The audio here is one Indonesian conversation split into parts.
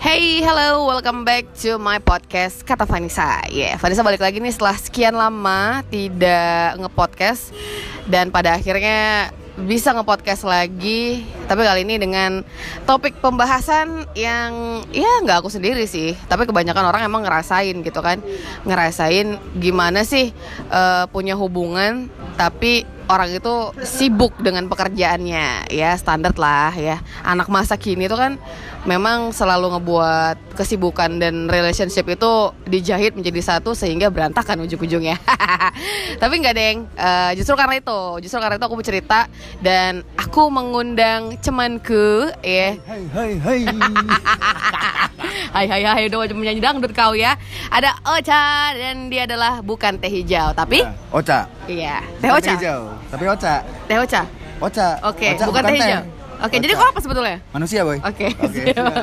Hey, hello, welcome back to my podcast Kata Vanessa. Ya, yeah, Vanessa balik lagi nih setelah sekian lama tidak ngepodcast. Dan pada akhirnya bisa ngepodcast lagi tapi kali ini dengan topik pembahasan yang ya nggak aku sendiri sih. Tapi kebanyakan orang emang ngerasain gitu kan. Ngerasain gimana sih uh, punya hubungan tapi orang itu sibuk dengan pekerjaannya. Ya standar lah ya. Anak masa kini itu kan memang selalu ngebuat kesibukan dan relationship itu dijahit menjadi satu sehingga berantakan ujung-ujungnya. Tapi nggak deng. Uh, justru karena itu justru karena itu aku mau cerita dan aku mengundang cemanku ya. Hai hai hai Hai hai hai udah wajib menyanyi dangdut kau ya. Ada Ocha dan dia adalah bukan teh hijau tapi Ya, Oca Iya Teh Bukan Ocha. hijau tapi Oca Teh Ocha. Oca Oke Oca bukan teh. hijau Oke jadi Oca. kau apa sebetulnya? manusia boy Oke. oke siap.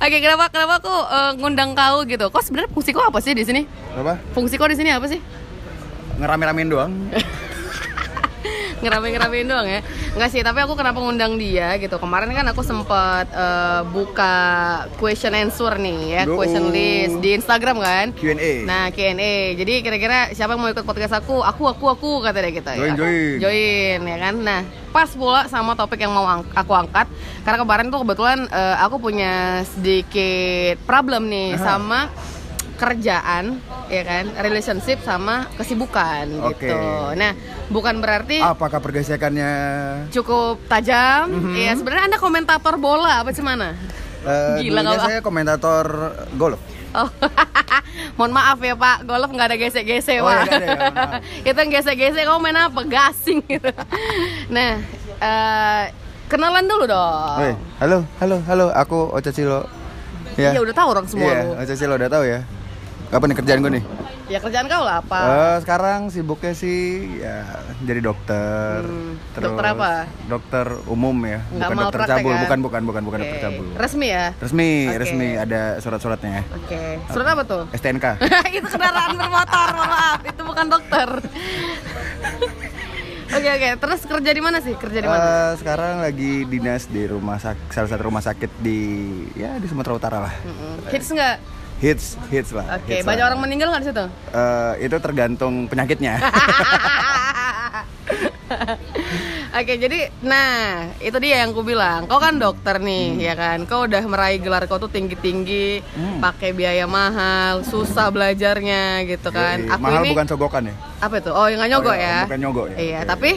Oke, kenapa kenapa aku eh, ngundang kau gitu? Kau sebenarnya fungsi kau apa sih di sini? apa Fungsi kau di sini apa sih? ngerame-ramein doang Ngerame-ngeramein doang ya? Enggak sih, tapi aku kenapa ngundang dia gitu. Kemarin kan aku sempat eh, buka question answer nih ya, Duh. question list di Instagram kan. Q&A Nah, Q&A. Jadi kira-kira siapa yang mau ikut podcast aku? Aku, aku, aku kata dia gitu Join, ya. join. Join ya kan. Nah, pas pula sama topik yang mau ang- aku angkat karena kemarin tuh kebetulan eh, aku punya sedikit problem nih Aha. sama kerjaan ya kan, relationship sama kesibukan Oke. gitu. Nah, bukan berarti apakah pergesekannya cukup tajam. Mhm. Ya, sebenarnya Anda komentator bola apa sih mana? Eh, Gila ah. saya komentator golf Oh, mohon maaf ya Pak, golf nggak ada gesek-gesek Oh, Pak. nggak ada ya, maaf. Itu yang gesek-gesek kamu main apa? Gasing gitu. nah, eh, kenalan dulu dong. Woi, halo halo halo aku Oca Cilo Iya udah tahu orang semua Iya. Oca Cilo udah tahu ya apa nih kerjaan gue nih Ya kerjaan kau lah apa? Eh, sekarang sibuknya sih ya jadi dokter. Hmm, dokter apa? Dokter umum ya, Nggak bukan dokter cabul, kan? bukan bukan bukan bukan Oke. dokter cabul. Resmi ya? Resmi, Oke. resmi ada surat-suratnya. Oke. Surat apa tuh? STNK. itu kendaraan bermotor, maaf. Itu bukan dokter. Oke oke, terus kerja di mana sih? Kerja di mana? Eh, sekarang lagi dinas di rumah sak salah satu rumah sakit di ya di Sumatera Utara lah. Mm-mm. Hits nggak? Hits, hits lah. Oke, hits banyak lah. orang meninggal nggak di situ? Eh, itu tergantung penyakitnya. Oke, jadi nah itu dia yang ku bilang. Kau kan dokter nih, ya kan? Kau udah meraih gelar kau tuh tinggi-tinggi, Hmm. pakai biaya mahal, susah belajarnya gitu kan. Yoi, Aku mahal ini bukan sogokan ya. apa itu? Oh, yang nggak nyogok Oh, iya, ya? bukan nyogok ya. Iya, Oke. tapi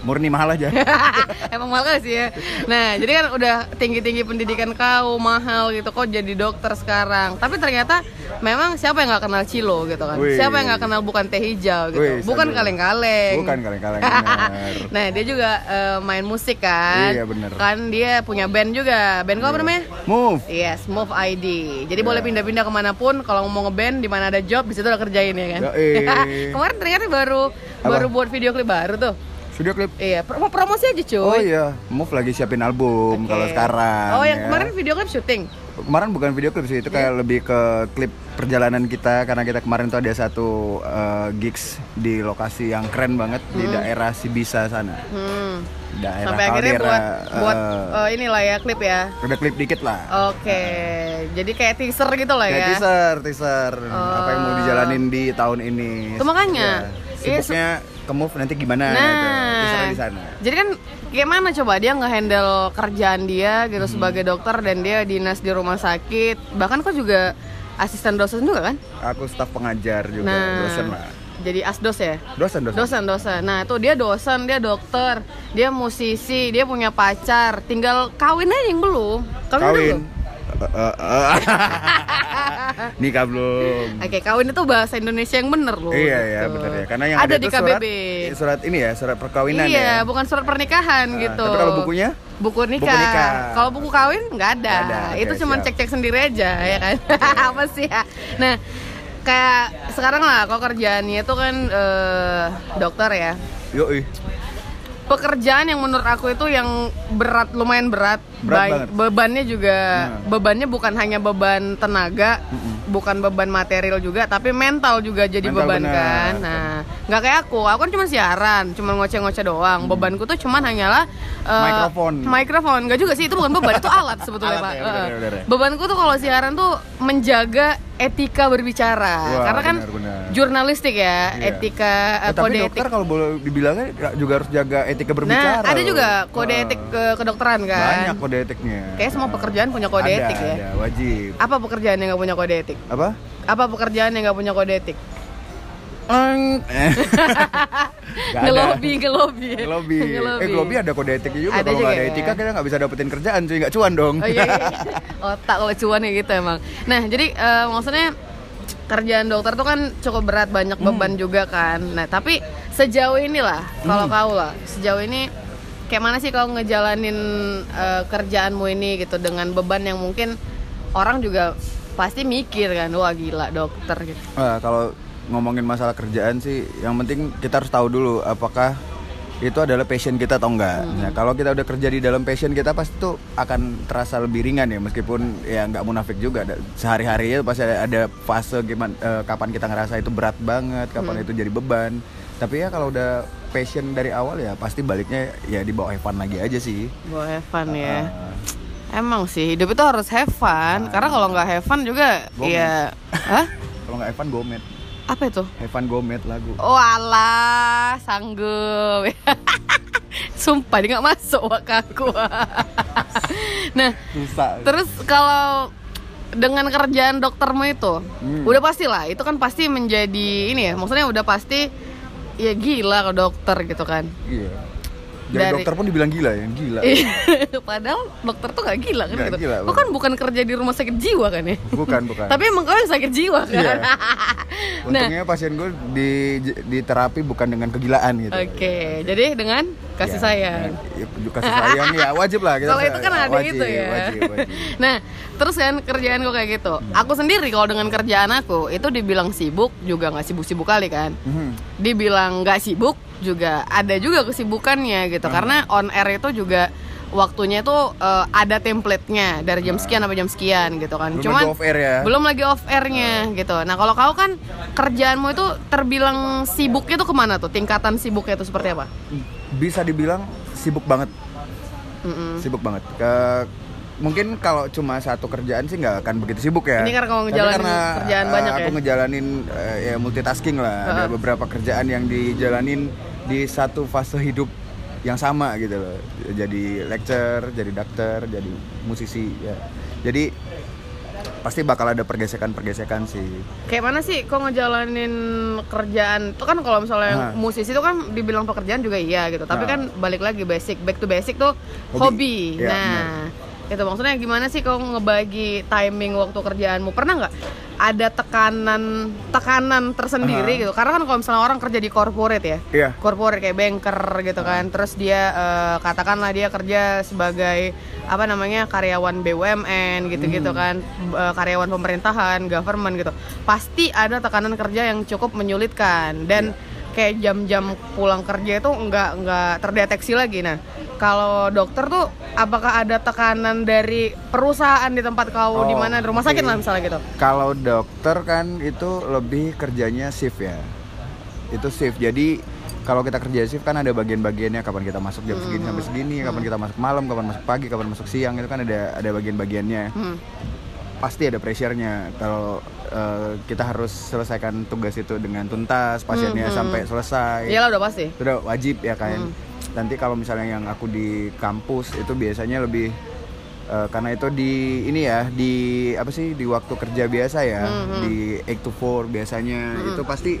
Murni mahal aja. Emang mahal sih ya. Nah, jadi kan udah tinggi-tinggi pendidikan kau, mahal gitu. Kau jadi dokter sekarang. Tapi ternyata memang siapa yang nggak kenal Cilo gitu kan? Wih. Siapa yang nggak kenal bukan teh hijau gitu? Wih, bukan sadar. kaleng-kaleng. Bukan kaleng-kaleng, bener. nah, dia juga eh, main musik kan? Iya, bener. Kan dia punya band juga. Band kau apa namanya? Move. Yes, Move ID. Jadi Iya. boleh pindah-pindah ke mana pun. Kalau mau ngeband, di mana ada job, di situ udah kerjain ya kan? Kemarin ternyata baru Apa? baru buat video klip baru tuh. Video klip. Iya, promo promosi aja cuy. Oh iya, Move lagi siapin album Oke. kalau sekarang. Oh, yang ya. kemarin video klip syuting. Kemarin bukan video klip sih, itu kayak lebih ke klip perjalanan kita karena kita kemarin tuh ada satu uh, gigs di lokasi yang keren banget di daerah Sibisa sana. Hmm. Daerah Sampai akhirnya Caldera, buat buat eh, eh, inilah ya klip ya. ada klip dikit lah. Oke. Jadi kayak teaser gitu lah Kayak ya. teaser, teaser apa yang mau Oh. dijalanin di tahun ini. Itu makanya. Ya, sibuknya ke Move nanti gimana gitu. Nah, Teasernya di sana. jadi kan gimana coba dia nge-handle kerjaan dia gitu Hmm. sebagai dokter dan dia dinas di rumah sakit. Bahkan kok juga asisten dosen juga kan? Aku staf pengajar juga, Nah, dosen lah. Jadi asdos ya? Dosen, dosen. Dosen, dosen. Nah, itu dia dosen, dia dokter, dia musisi, dia punya pacar. Tinggal kawin aja yang belum. Kawin, Kawin. belum? Nikah belum. Oke, kawin itu bahasa Indonesia yang bener loh. Iya iya gitu. benar ya karena yang ada, ada, di tuh surat, KBB. surat ini ya surat perkawinan iya, ya. bukan surat pernikahan Ah, gitu. Tapi kalau bukunya buku nikah. Buku nikah. Kalau buku kawin nggak ada. Ada, Itu oke, cuma cek-cek sendiri aja ya kan. Apa sih ya? Nah, kayak sekarang lah kalau kerjaannya itu kan eh, dokter ya. yoi. Pekerjaan yang menurut aku itu yang berat lumayan berat, Berat Baik- bebannya juga Nah. bebannya bukan hanya beban tenaga bukan beban material juga tapi mental juga jadi Mental beban benar. kan nah nggak kayak aku aku kan cuma siaran cuma ngoceh-ngoceh doang bebanku tuh cuman hanyalah Hmm. Mikrofon. mikrofon nggak juga sih itu bukan beban itu alat sebetulnya Alat pak ya, benar, benar, benar. bebanku tuh kalau siaran tuh menjaga etika berbicara Wah, karena kan benar, benar. jurnalistik ya Iya. etika eh, Eh, tapi kode dokter etik kalau boleh dibilangnya ya juga harus jaga etika berbicara. Nah, ada loh. juga kode Ah. etik ke kedokteran kan. Banyak kode etiknya. Kayak semua pekerjaan punya kode Ada, etik ya. Ada, wajib. Apa pekerjaan yang nggak punya kode etik? Apa? Apa pekerjaan yang nggak punya kode etik? Ada. Ngelobi, ngelobi. Ngelobi. Eh, ngelobi ada kode etiknya juga. Ada Kalau nggak ada ya. etika kita nggak bisa dapetin kerjaan, cuy. Nggak cuan dong. Oh iya, iya. otak kalau cuan ya gitu emang. Nah jadi eh, maksudnya kerjaan dokter tuh kan cukup berat banyak Hmm. beban juga kan. Nah tapi sejauh inilah kalau Hmm. kau lah sejauh ini kayak mana sih kau ngejalanin eh, kerjaanmu ini gitu dengan beban yang mungkin orang juga pasti mikir kan wah gila dokter gitu. Nah, kalau ngomongin masalah kerjaan sih, yang penting kita harus tahu dulu apakah itu adalah passion kita atau enggak. Hmm. Nah, kalau kita udah kerja di dalam passion kita pasti tuh akan terasa lebih ringan ya, meskipun ya nggak munafik juga. Ada- Sehari-hari itu pasti ada, ada fase gimana eh, kapan kita ngerasa itu berat banget, kapan Hmm. itu jadi beban. Tapi ya kalau udah passion dari awal ya pasti baliknya ya di bawah Evan lagi aja sih. Gue have fun ya. Emang sih hidup itu harus have fun karena kalau nggak have fun juga Gomet. ya Hah? kalau nggak Evan Gomet, Apa itu? Evan Gomet lagu. Oh alah, sanggup. Sumpah dia nggak masuk wak ke aku. nah, Susah. terus kalau dengan kerjaan doktermu itu, Hmm. udah pasti lah, itu kan pasti menjadi ini ya, maksudnya udah pasti ya gila ke dokter gitu kan. Iya. Jadi Dari- dokter pun dibilang gila ya, gila. Padahal dokter tuh gak gila kan Nggak gitu. gila, Kau kan bukan kerja di rumah sakit jiwa kan ya? Bukan, bukan. Tapi emang kau yang sakit jiwa kan? Iya. nah, Untungnya pasien gue di di terapi bukan dengan kegilaan gitu. Oke, jadi dengan kasih Ya, sayang. ya, kasih sayang ya wajib lah. kita- Kalau itu kan ada wajib, itu ya. Wajib, wajib. Nah, terus kan kerjaan gue kayak gitu. Aku sendiri kalau dengan kerjaan aku itu dibilang sibuk juga nggak sibuk-sibuk kali kan. Mhm. Dibilang nggak sibuk juga ada juga kesibukannya gitu. Karena on air itu juga waktunya itu eh, ada template-nya dari jam sekian sampai jam sekian gitu kan. Belum Cuman off air ya. belum lagi off airnya gitu. Nah kalau kau kan kerjaanmu itu terbilang sibuknya tuh ke mana tuh? Tingkatan sibuknya itu seperti apa? Bisa dibilang sibuk banget, Mm-mm. sibuk banget. Ke mungkin kalau cuma satu kerjaan sih nggak akan begitu sibuk ya. Ini karena ngejalanin karena, kerjaan eh, banyak aku ya? ngejalanin eh, ya multitasking lah. Ada Heeh. beberapa kerjaan yang dijalanin di satu fase hidup yang sama gitu loh. Jadi lecturer, jadi dokter, jadi musisi ya. Jadi pasti bakal ada pergesekan-pergesekan sih. Kayak mana sih kok ngejalanin kerjaan? Itu kan kalau misalnya Ah. musisi itu kan dibilang pekerjaan juga iya gitu. Tapi Nah. kan balik lagi basic, back to basic tuh hobi. Hobi. Ya, nah, itu maksudnya gimana sih kau ngebagi timing waktu kerjaanmu? Pernah nggak ada tekanan tekanan tersendiri Aha. gitu? Karena kan kalau misalnya orang kerja di corporate ya, Iya. corporate kayak banker gitu kan terus dia eh, katakanlah dia kerja sebagai apa namanya karyawan BUMN gitu-gitu kan eh, karyawan pemerintahan government gitu pasti ada tekanan kerja yang cukup menyulitkan dan kayak jam-jam pulang kerja itu nggak nggak terdeteksi lagi nah kalau dokter tuh apakah ada tekanan dari perusahaan di tempat kau di Oh, mana di rumah sakit oke. lah misalnya gitu Kalau dokter kan itu lebih kerjanya shift ya. Itu shift. Jadi kalau kita kerja shift kan ada bagian-bagiannya kapan kita masuk jam segini sampai segini, kapan kita masuk malam, kapan masuk pagi, kapan masuk siang itu kan ada ada bagian-bagiannya. Hmm. Pasti ada pressure-nya kalau eh, kita harus selesaikan tugas itu dengan tuntas, pasiennya Hmm, sampai selesai. iyalah udah pasti udah wajib ya kan. Hmm. Nanti kalau misalnya yang aku di kampus itu biasanya lebih eh, karena itu di ini ya di apa sih di waktu kerja biasa ya Hmm, di 8 to 4 biasanya itu pasti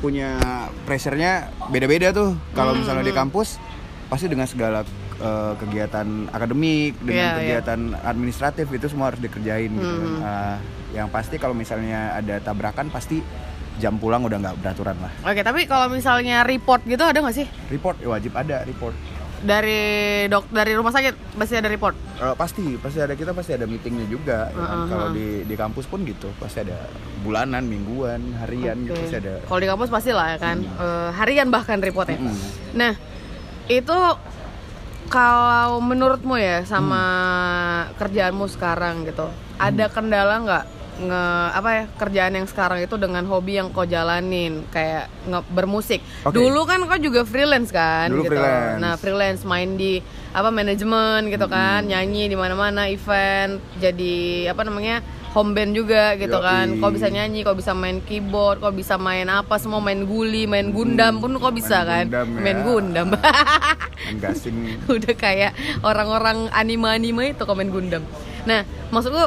punya pressure-nya beda-beda tuh. Kalau Hmm, misalnya di kampus pasti dengan segala eh, kegiatan akademik dengan Iya, iya. kegiatan administratif itu semua harus dikerjain gitu kan. Hmm. Eh, yang pasti kalau misalnya ada tabrakan pasti jam pulang udah nggak beraturan lah. Oke, tapi kalau misalnya report gitu ada nggak sih? Report ya wajib ada report. Dari dok dari rumah sakit pasti ada report. Eh, pasti pasti ada kita pasti ada meetingnya juga ya kan? Heeh, kalau heeh. di di kampus pun gitu pasti ada bulanan mingguan harian gitu Oke. pasti ada Kalau di kampus pasti lah ya kan. Eh, harian bahkan reportnya. Mm. Nah, Itu kalau menurutmu ya sama Hmm. kerjaanmu sekarang gitu, ada kendala nggak nge apa ya kerjaan yang sekarang itu dengan hobi yang kau jalanin kayak nge, bermusik. Oke. Dulu kan kau juga freelance kan Dulu gitu. freelance. Nah, freelance main di apa manajemen gitu kan, nyanyi di mana-mana, event, jadi apa namanya? Home band juga gitu Yoi. kan. Kau bisa nyanyi, kau bisa main keyboard, kau bisa main apa semua, main guli, main gundam pun kau bisa Main kan. Gundam ya. Main gundam. Main gasing udah kayak orang-orang anime-anime itu komen Gundam. Nah, maksud lu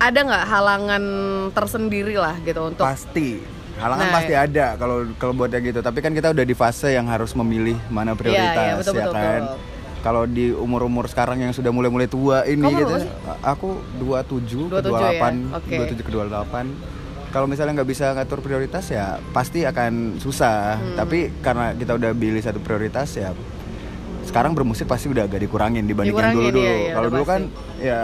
ada nggak halangan tersendiri lah gitu untuk pasti halangan Nah, pasti ada kalau kalau buat yang gitu tapi kan kita udah di fase yang harus memilih mana prioritas iya, betul, ya betul, kan betul. Kalau di umur-umur sekarang yang sudah mulai-mulai tua ini Kamu gitu aku 27 ke 27 ya? 28 Oke. 27 ke 28 kalau misalnya nggak bisa ngatur prioritas ya pasti akan susah Hmm. tapi karena kita udah pilih satu prioritas ya sekarang bermusik pasti udah agak dikurangin dibanding yang Dikurangin, dulu dulu iya, iya, kalau dulu kan ya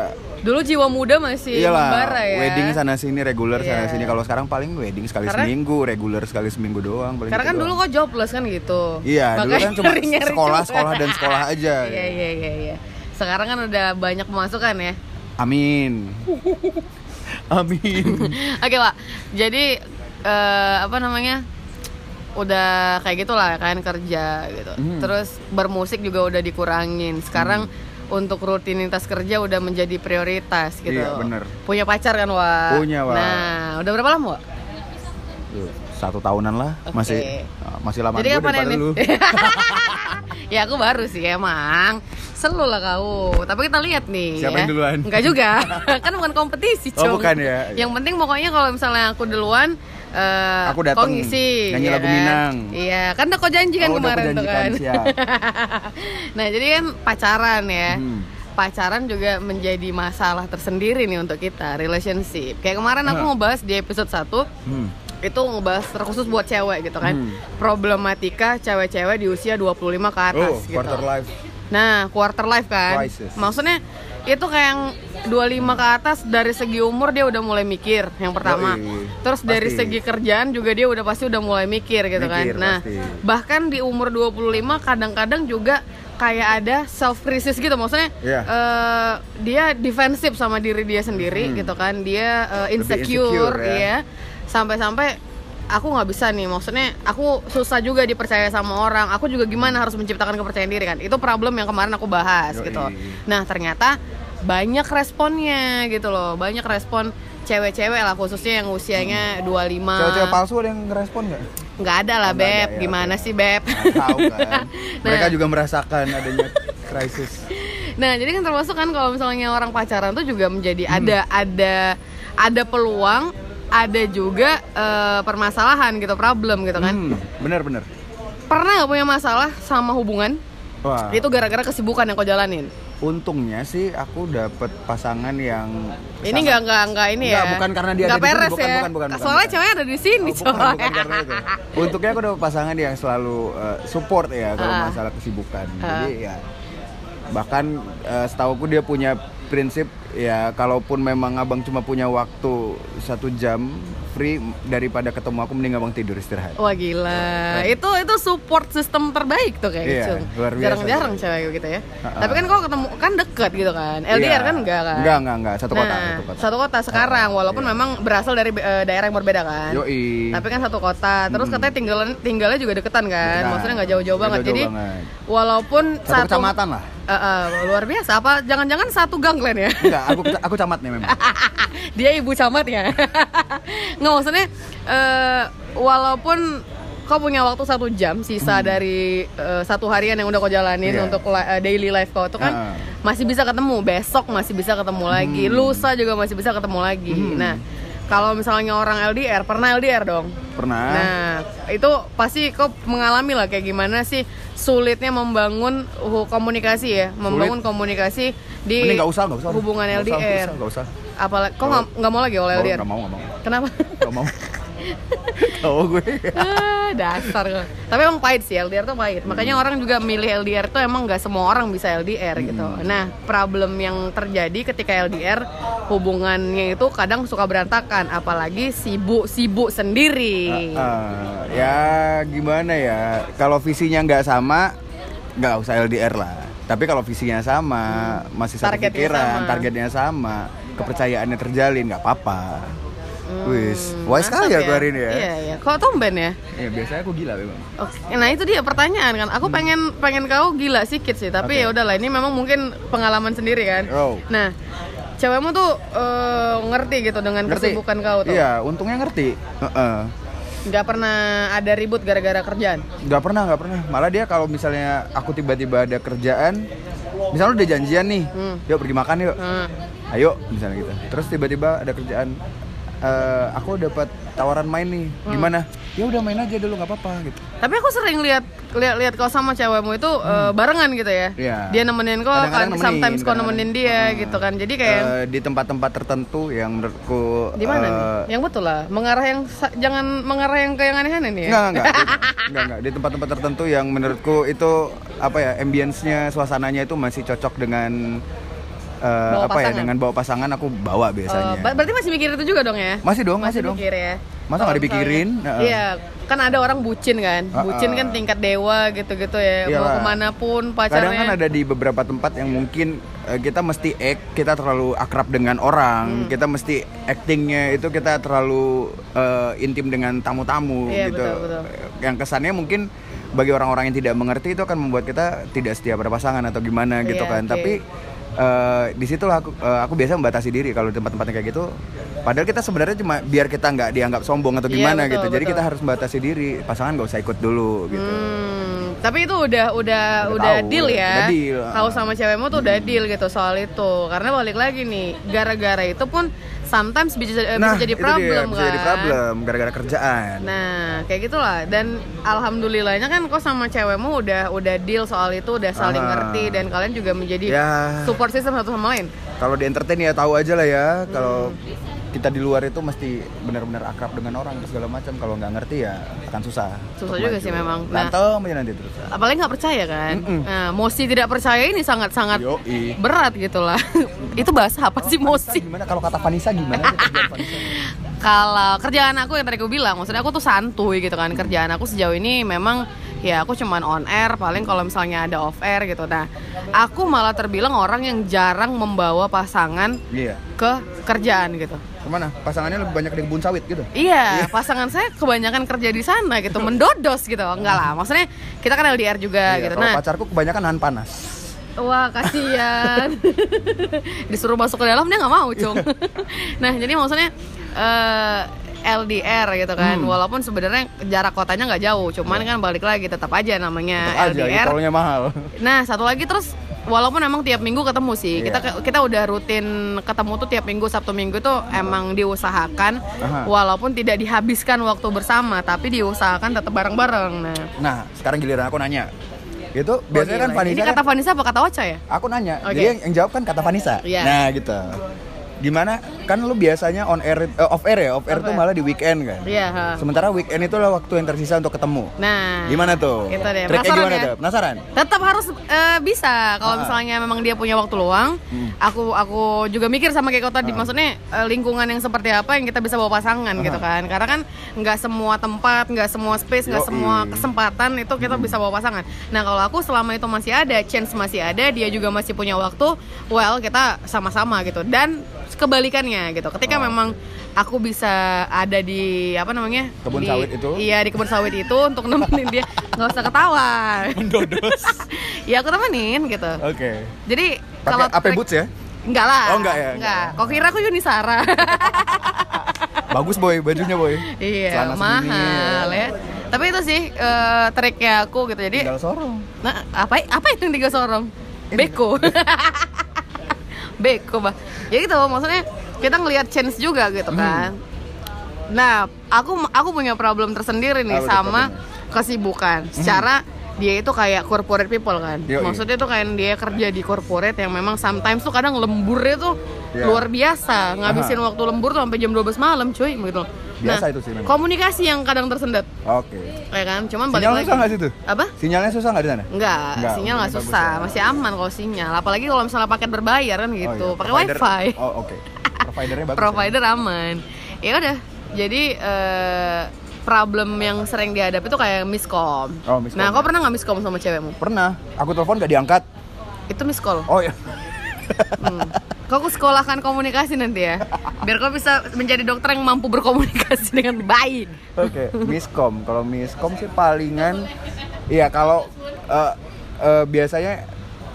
dulu jiwa muda masih Iyalah, membara ya. wedding sana sini reguler sana Iya. sini. Kalau sekarang paling wedding sekali Karena- seminggu, reguler sekali seminggu doang. paling Karena gitu kan dulu kok jobless kan gitu. Iya, dulu Makanya kan cuma nyari-nyari sekolah, juga. sekolah dan sekolah aja. Iya iya iya iya. Sekarang kan udah banyak pemasukan ya. Amin. Amin. Oke pak, jadi eh, apa namanya? Udah kayak gitulah kan kerja gitu. Hmm. Terus bermusik juga udah dikurangin. Sekarang untuk rutinitas kerja udah menjadi prioritas gitu. Iya, bener. Punya pacar kan Wak? Punya, Wak. Nah, udah berapa lama Wak? Satu tahunan lah, Oke. masih masih lama Jadi kapan daripada ini? lu. ya aku baru sih emang. Selu lah kau. Tapi kita lihat nih. Siapa ya. yang duluan? Enggak juga. kan bukan kompetisi, Oh, Cung. bukan ya? Yang penting pokoknya kalau misalnya aku duluan eh Aku ngisi nyanyi ya lagu kan? Minang. Iya, kan udah kau janji kan Oh, kemarin tuh kan. nah, jadi kan pacaran ya. Hmm. Pacaran juga menjadi masalah tersendiri nih untuk kita, relationship. Kayak kemarin aku ngebahas di episode 1 Hmm. itu ngebahas terkhusus buat cewek gitu kan Hmm. problematika cewek-cewek di usia 25 ke atas Oh, gitu. quarter life. Nah, quarter life kan. Crisis. Maksudnya itu kayak yang 25 ke atas dari segi umur dia udah mulai mikir yang pertama. Yoi. Terus dari Pasti. segi kerjaan juga dia udah pasti udah mulai mikir gitu Mikir, kan. Nah, pasti. bahkan di umur 25 kadang-kadang juga kayak ada self crisis gitu maksudnya Iya. eh, dia defensif sama diri dia sendiri Hmm. gitu kan dia Lebih insecure, insecure, ya. ya sampai-sampai aku nggak bisa nih maksudnya aku susah juga dipercaya sama orang aku juga gimana harus menciptakan kepercayaan diri kan itu problem yang kemarin aku bahas Yoi. gitu nah ternyata banyak responnya gitu loh banyak respon cewek-cewek lah khususnya yang usianya 25 Cewek-cewek palsu ada yang ngerespon nggak? nggak ada lah Nggak ada beb ya, gimana oke. sih beb tahu kan. Mereka Nah. juga merasakan adanya krisis. Nah, jadi kan termasuk kan kalau misalnya orang pacaran tuh juga menjadi Hmm. ada ada ada peluang, ada juga eh, permasalahan gitu, problem gitu kan. Hmm, bener bener. Pernah nggak punya masalah sama hubungan? Wah. Itu gara-gara kesibukan yang kau jalanin. Untungnya sih aku dapet pasangan yang Ini nggak nggak nggak ini Nggak, ya. bukan karena dia Nggak peres bukan, ya. bukan, bukan, bukan, Soalnya bukan. cewek ada di sini, Oh, bukan, bukan karena itu. Untuknya aku dapet pasangan yang selalu eh, support ya kalau Ah. masalah kesibukan. Ah. Jadi ya bahkan eh, setauku dia punya prinsip ya kalaupun memang abang cuma punya waktu satu jam free daripada ketemu aku mending abang tidur istirahat. Wah gila, itu itu support system terbaik tuh kayak Iya, gitu. Jarang-jarang cewek gitu ya. Ha-ha. Tapi kan kok ketemu kan deket gitu kan. LDR Iya. kan enggak kan? Enggak, enggak, enggak. Satu kota, Nah, satu kota. satu kota sekarang walaupun Iya. memang berasal dari eh, daerah yang berbeda kan. Yoi. Tapi kan satu kota. Terus Hmm. katanya tinggalan tinggalnya juga deketan kan. Deketan. Maksudnya nggak jauh-jauh banget. Jadi banget. walaupun Satu satu kecamatan lah. Eh, eh, luar biasa. Apa jangan-jangan satu gang Glenn ya? Enggak, aku aku camatnya memang. Dia ibu camat ya. Nggak maksudnya eh, walaupun kau punya waktu satu jam sisa dari eh, satu harian yang udah kau jalanin Hmm. Iya. untuk eh, daily life kau itu kan Heeh. masih bisa ketemu besok masih bisa ketemu lagi Hmm. lusa juga masih bisa ketemu lagi Hmm. nah kalau misalnya orang LDR pernah LDR dong Pernah. nah itu pasti kau mengalami lah kayak gimana sih sulitnya membangun komunikasi ya membangun komunikasi di Mending nggak usah, nggak usah. hubungan usah, LDR usah, nggak usah. apalagi kok nggak mau lagi Nggak- LDR Nggak mau, nggak mau. kenapa Nggak mau. Tahu gue. Ah, dasar. Tapi emang pahit sih LDR tuh pahit. Makanya orang juga milih LDR tuh emang nggak semua orang bisa LDR gitu. Nah, problem yang terjadi ketika LDR hubungannya itu kadang suka berantakan, apalagi sibuk-sibuk sendiri. Eh, ya gimana ya? Kalau visinya nggak sama, nggak usah LDR lah. Tapi kalau visinya sama, masih satu Hmm. Targetnya pikiran, sama. targetnya sama, kepercayaannya terjalin, nggak apa-apa. Wis, Hmm, wise sekali mantap ya gue hari ini ya. Iya, iya. Kok tumben ya? Ya, biasanya aku gila memang. Oke, nah itu dia pertanyaan kan. Aku pengen pengen kau gila sedikit sih, tapi Oke. ya udahlah ini memang mungkin pengalaman sendiri kan. Oh. Nah, cewekmu tuh eh, ngerti gitu dengan Ngerti? kesibukan kau tuh. Iya, untungnya ngerti. Heeh. Nggak pernah ada ribut gara-gara kerjaan. Nggak pernah, nggak pernah. Malah dia kalau misalnya aku tiba-tiba ada kerjaan, misalnya udah janjian nih, Hmm. yuk pergi makan yuk, Hmm. ayo misalnya gitu. Terus tiba-tiba ada kerjaan, eh, aku dapat tawaran main nih, Hmm. gimana? Ya udah main aja dulu nggak apa-apa gitu. Tapi aku sering lihat lihat lihat kau sama cewekmu itu eh, barengan gitu ya. Iya. Dia nemenin kau kan, nemenin, sometimes kau nemenin dia Hmm. gitu kan. Jadi kayak Eh, di tempat-tempat tertentu yang menurutku di mana nih? Yang betul lah. Mengarah yang jangan mengarah yang ke yang aneh-aneh nih ya. Enggak, enggak, enggak, enggak. Di tempat-tempat tertentu yang menurutku itu apa ya, ambience-nya, suasananya itu masih cocok dengan Bawa apa ya, dengan bawa pasangan aku bawa Oh, biasanya. ber- berarti masih mikir itu juga dong ya? Masih dong, masih, dong. mikir ya. Masa nggak dipikirin? misalnya- Heeh. Iya, kan ada orang bucin kan. Heeh. Bucin kan tingkat dewa gitu-gitu ya. Mau Iyalah. ke mana pun Kadang pacarnya. kan ada di beberapa tempat yang mungkin eh, kita mesti act, kita terlalu akrab dengan Hmm. orang, kita mesti actingnya itu kita terlalu eh, intim dengan tamu-tamu Iya, gitu. betul, betul. Yang kesannya mungkin bagi orang-orang yang tidak mengerti itu akan membuat kita tidak setia pada pasangan atau gimana gitu Iya, kan. oke. Tapi eh, di situlah aku eh, aku biasa membatasi diri kalau di tempat-tempat kayak gitu. Padahal kita sebenarnya cuma biar kita nggak dianggap sombong atau Iya, gimana betul, gitu. Jadi betul. kita harus membatasi diri. Pasangan nggak usah ikut dulu gitu. Hmm, tapi itu udah udah Udah udah tahu, deal ya. udah deal. Kau sama cewekmu tuh udah deal gitu soal itu. Karena balik lagi nih, gara-gara itu pun sometimes bisa, eh, bisa jadi problem dia, kan. bisa jadi problem gara-gara kerjaan. Nah, kayak gitulah. Dan alhamdulillahnya kan kau sama cewekmu udah udah deal soal itu, udah saling Ah. ngerti dan kalian juga menjadi Ya. support system satu sama lain. Kalau di entertain ya tahu aja lah ya. Hmm. Kita di luar itu mesti benar-benar akrab dengan orang segala macam. Kalau nggak ngerti ya akan susah. Susah juga maju. sih memang. Nah. Berantem aja nanti terus. Apalagi nggak percaya kan. Mm-mm. Nah, mosi tidak percaya ini sangat-sangat Yoi. berat gitu lah. itu bahasa apa sih mosi? Gimana kalau kata Vanessa gimana? Kalau kerjaan aku yang tadi aku bilang, maksudnya aku tuh santuy gitu kan. Kerjaan aku sejauh ini memang ya aku cuman on air, paling kalau misalnya ada off air gitu. Nah, aku malah terbilang orang yang jarang membawa pasangan Iya. ke kerjaan gitu. Ke mana? Pasangannya lebih banyak di kebun sawit gitu. Iya, pasangan saya kebanyakan kerja di sana gitu, mendodos gitu. Enggak lah, maksudnya kita kan LDR juga Iya, gitu. Nah, pacarku kebanyakan nahan panas. Wah kasihan Disuruh masuk ke dalam dia nggak mau cung Nah jadi maksudnya eh, LDR gitu kan Hmm. Walaupun sebenarnya jarak kotanya nggak jauh Cuman kan balik lagi tetap aja namanya Tetap aja, LDR tolnya mahal. Nah satu lagi terus Walaupun emang tiap minggu ketemu sih kita Iya. kita udah rutin ketemu tuh tiap minggu Sabtu Minggu tuh emang diusahakan Aha. Walaupun tidak dihabiskan waktu bersama Tapi diusahakan tetap bareng-bareng Nah Nah, sekarang giliran aku nanya. Itu biasanya kan gila. Vanessa Ini kan- kata Vanessa apa kata Ocha ya? Aku nanya, Oke. jadi yang, yang jawab kan kata Vanessa. Iya. Nah gitu. Gimana? Kan lu biasanya on air, eh, off air ya, off air Off tuh air. malah di weekend kan. Iya ha. Sementara weekend itu lah waktu yang tersisa untuk ketemu. Nah Gimana tuh? Itu deh. Triknya Penasaran gimana ya? tuh? Penasaran? tetap harus eh, bisa kalau Ah. misalnya memang dia punya waktu luang Hmm. aku aku juga mikir sama kayak kau tadi maksudnya eh, lingkungan yang seperti apa yang kita bisa bawa pasangan gitu kan karena kan nggak semua tempat nggak semua space nggak semua kesempatan itu kita bisa bawa pasangan nah kalau aku selama itu masih ada chance masih ada dia juga masih punya waktu well kita sama-sama gitu dan kebalikannya gitu ketika Oh. memang aku bisa ada di apa namanya Kebun di- sawit itu? iya di kebun sawit itu untuk nemenin dia nggak usah ketawa Mendodos. ya aku temenin gitu Oke. jadi Pakai kalau AP trik- boots ya? enggak lah Oh, enggak ya? enggak kok kira aku Yunisara Bagus boy, bajunya boy. iya Celana segini, mahal ya tapi itu sih eh, triknya aku gitu jadi Tinggal sorong. nah apa apa itu yang tiga sorong beko beko bah ya gitu maksudnya kita ngelihat chance juga gitu Hmm. kan nah aku aku punya problem tersendiri nih Apa sama problemnya? kesibukan secara dia itu kayak corporate people kan Yoi. maksudnya tuh kayak dia kerja di corporate yang memang sometimes tuh kadang lemburnya tuh Iya. luar biasa ngabisin waktu lembur tuh sampai jam 12 malam cuy gitu Biasa itu sih memang. komunikasi yang kadang tersendat Oke. ya kan cuman balik Sinyal lagi susah nggak situ? apa Sinyalnya susah nggak di sana? Enggak, Enggak, sinyal nggak susah, ya. masih aman kalau sinyal. Apalagi kalau misalnya paket berbayar kan gitu, Oh, iya. pakai wifi, Oh oke. Providernya bagus. ya? provider aman. Ya udah, jadi eh, problem yang sering dihadapi itu kayak miskom. Oh, miskom, Nah, kau ya. pernah nggak miskom sama cewekmu? Pernah, aku telepon gak diangkat. Itu miscall. Oh ya. Hmm. Kau aku sekolahkan komunikasi nanti ya, biar kau bisa menjadi dokter yang mampu berkomunikasi dengan baik. Oke, miskom. Kalau miskom sih palingan Iya, kalau eh, eh, biasanya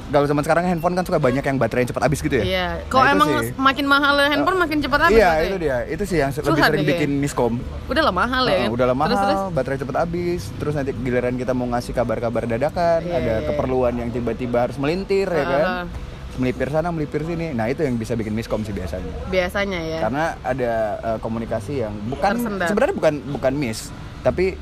kalau zaman sekarang handphone kan suka banyak yang baterainya cepat habis gitu ya. Iya. Nah, Kok itu emang sih. makin mahal handphone makin cepat habis? Iya, berarti? itu dia. Itu sih yang lebih Curhat sering nih bikin miskom. Udah lah mahal ya. Nah, udah lama Terus terus. baterai cepet habis, terus nanti giliran kita mau ngasih kabar-kabar dadakan, Iya, ada iya. keperluan yang tiba-tiba harus melintir ya kan. Melipir sana, melipir sini. Nah, itu yang bisa bikin miskom sih biasanya. Biasanya ya. Karena ada eh, komunikasi yang bukan Tersendat. sebenarnya bukan bukan miss, tapi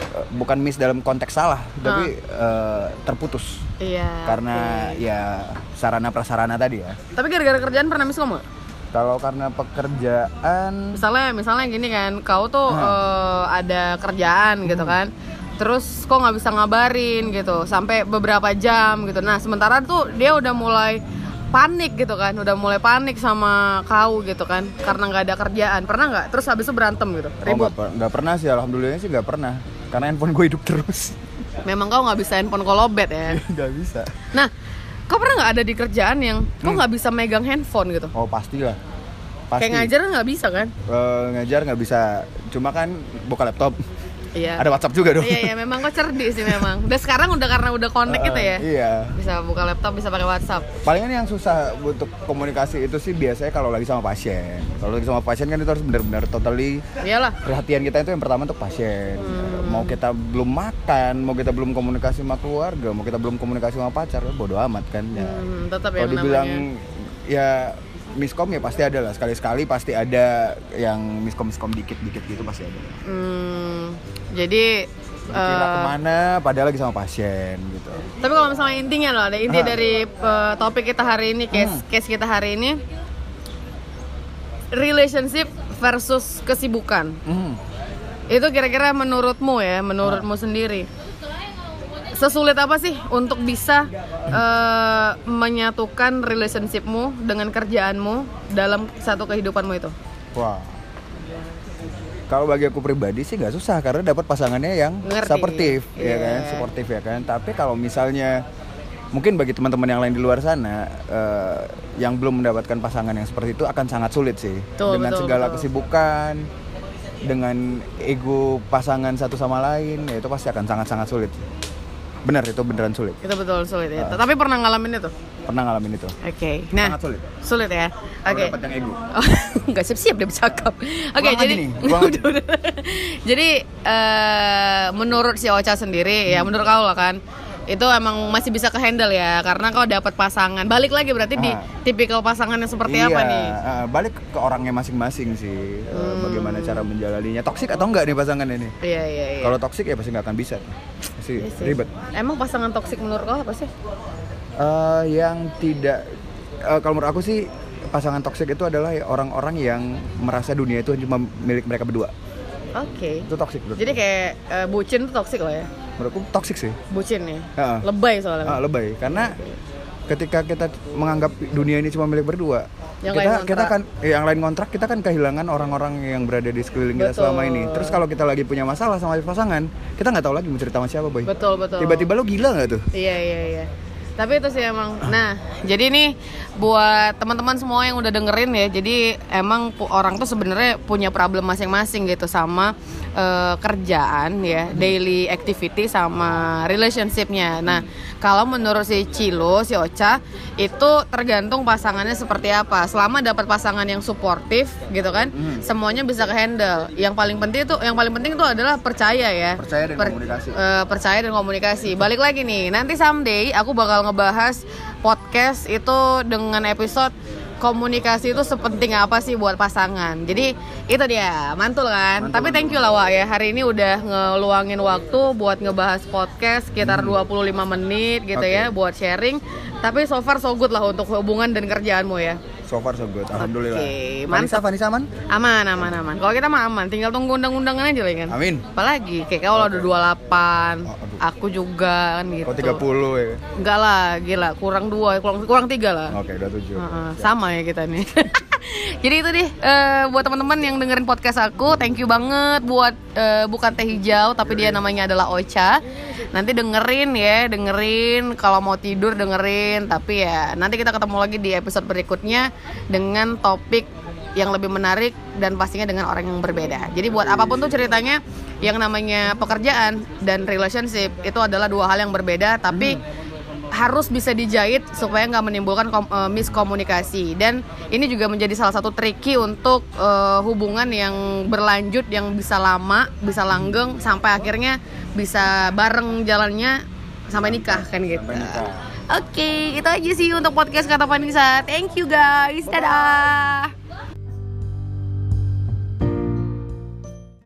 eh, bukan miss dalam konteks salah, tapi eh, terputus. Iya. Karena ya sarana prasarana tadi ya. Tapi gara-gara kerjaan pernah miskom nggak? Kalau karena pekerjaan Misalnya, misalnya gini kan, kau tuh Hmm. eh, ada kerjaan gitu kan, terus kok nggak bisa ngabarin gitu, sampai beberapa jam gitu. Nah sementara tuh dia udah mulai panik gitu kan, udah mulai panik sama kau gitu kan, karena nggak ada kerjaan. Pernah nggak? Terus habis itu berantem gitu, Oh, ribut. per- nggak pernah sih, alhamdulillah sih nggak pernah. Karena handphone gue hidup terus. Memang kau nggak bisa handphone kolobet ya. Nggak bisa. Nah, kau pernah nggak ada di kerjaan yang kau Hmm. nggak bisa megang handphone gitu? Oh pastilah. Pasti. Kayak ngajar nggak bisa kan? Eh, ngajar nggak bisa. Cuma kan buka laptop. Iya. Ada WhatsApp juga dong. Iya, iya, memang kau cerdik sih memang. Udah sekarang udah karena udah connect gitu ya. Iya. Bisa buka laptop, bisa pakai WhatsApp. Palingan yang susah untuk komunikasi itu sih biasanya kalau lagi sama pasien. Kalau lagi sama pasien kan itu harus benar-benar totally Iyalah. perhatian kita itu yang pertama untuk pasien. Hmm. Mau kita belum makan, mau kita belum komunikasi sama keluarga, mau kita belum komunikasi sama pacar, bodo amat kan. Ya. Hmm, tetap ya Kalau dibilang namanya. ya miskom ya pasti ada lah sekali-sekali pasti ada yang miskom-miskom dikit-dikit gitu pasti ada. Hmm, jadi Kira eh, ke mana padahal lagi sama pasien gitu. tapi kalau misalnya intinya loh, ada inti Ah. dari eh, topik kita hari ini, case Hmm. case kita hari ini relationship versus kesibukan. Hmm. Itu kira-kira menurutmu ya, menurutmu sendiri. Sesulit apa sih untuk bisa eh, menyatukan relationshipmu dengan kerjaanmu dalam satu kehidupanmu itu? Wah. Kalau bagi aku pribadi sih nggak susah karena dapat pasangannya yang Ngerti. suportif ya Iya. kan, suportif ya kan. Tapi kalau misalnya mungkin bagi teman-teman yang lain di luar sana eh, yang belum mendapatkan pasangan yang seperti itu akan sangat sulit sih Betul, dengan betul, segala betul. kesibukan, dengan ego pasangan satu sama lain, ya itu pasti akan sangat-sangat sulit. Benar itu beneran sulit. Itu betul sulit ya. Ah. Tapi pernah ngalamin itu? Pernah ngalamin itu. Oke. Nah, sangat sulit. sulit ya. Oke. dapat yang ego. Oh, nggak siap-siap dia bercakap. Oke, aja jadi nih. Udah, udah. jadi eh, menurut si Ocha sendiri ya, menurut kau lah kan, itu emang masih bisa kehandle ya, karena kau dapat pasangan. Balik lagi berarti di Ah. tipikal pasangannya seperti iya, apa nih? eh, balik ke orangnya masing-masing sih. Eh, Hmm. Bagaimana cara menjalaninya. Toksik atau enggak nih pasangan ini? Iya iya iya. Kalau toksik ya pasti nggak akan bisa. Pasti Iya sih. ribet. Emang pasangan toksik menurut kau apa sih? Eh, yang tidak eh, kalau menurut aku sih pasangan toksik itu adalah orang-orang yang merasa dunia itu cuma milik mereka berdua. Oke. Itu toksik Jadi kayak eh, bucin tuh toksik lah ya. Menurutku toksik sih. Bucin nih. Heeh. Lebay soalnya. Ah, lebay karena ketika kita menganggap dunia ini cuma milik berdua Yang kita lain kita kan eh, yang lain kontrak kita kan kehilangan orang-orang yang berada di sekeliling kita Betul. selama ini terus kalau kita lagi punya masalah sama pasangan kita nggak tahu lagi mau cerita sama siapa boy Betul betul. tiba-tiba lo gila nggak tuh Iya iya iya. Tapi itu sih emang. Nah, jadi nih buat teman-teman semua yang udah dengerin ya. Jadi emang orang tuh sebenarnya punya problem masing-masing gitu sama eh, kerjaan ya, daily activity sama relationshipnya. Nah, kalau menurut si Cilo, si Ocha itu tergantung pasangannya seperti apa. Selama dapat pasangan yang suportif gitu kan, Hmm. semuanya bisa kehandle. Yang paling penting itu, yang paling penting itu adalah percaya ya. Percaya dan komunikasi. Eh, percaya dan komunikasi. Balik lagi nih, nanti someday aku bakal ngebahas podcast itu dengan episode komunikasi itu sepenting apa sih buat pasangan. Jadi itu dia, mantul kan. Mantul, Tapi thank you lah Wak ya. Hari ini udah ngeluangin waktu buat ngebahas podcast sekitar 25 menit gitu Hmm. Oke. ya buat sharing. Tapi so far so good lah untuk hubungan dan kerjaanmu ya. So far so good alhamdulillah Oke, Vanessa mantap. Vanessa aman Aman, aman, aman. Kalau kita mah aman, tinggal tunggu undang-undangan aja lah kan. amin Apalagi kayak kau udah 28, Oh, aduh. aku juga kan gitu. kau 30 ya Enggak lah, gila, kurang dua, kurang kurang tiga lah. oke udah tujuh Heeh, sama ya kita nih. Jadi itu deh eh, buat teman-teman yang dengerin podcast aku, thank you banget buat eh, bukan teh hijau tapi dia namanya adalah Ocha. Nanti dengerin ya, dengerin kalau mau tidur dengerin. Tapi ya nanti kita ketemu lagi di episode berikutnya dengan topik yang lebih menarik dan pastinya dengan orang yang berbeda. Jadi buat apa pun tuh ceritanya yang namanya pekerjaan dan relationship itu adalah dua hal yang berbeda tapi harus bisa dijahit supaya nggak menimbulkan eh, miskomunikasi dan ini juga menjadi salah satu tricky untuk eh, hubungan yang berlanjut yang bisa lama bisa langgeng sampai akhirnya bisa bareng jalannya sampai nikah kan gitu. Oke, itu aja sih untuk podcast kata Vanessa. Thank you guys. Dadah.